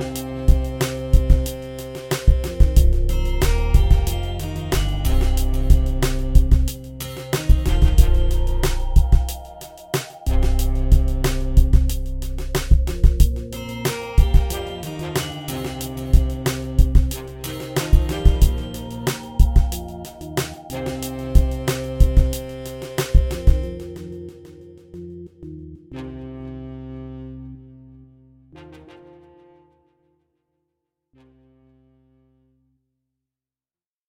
you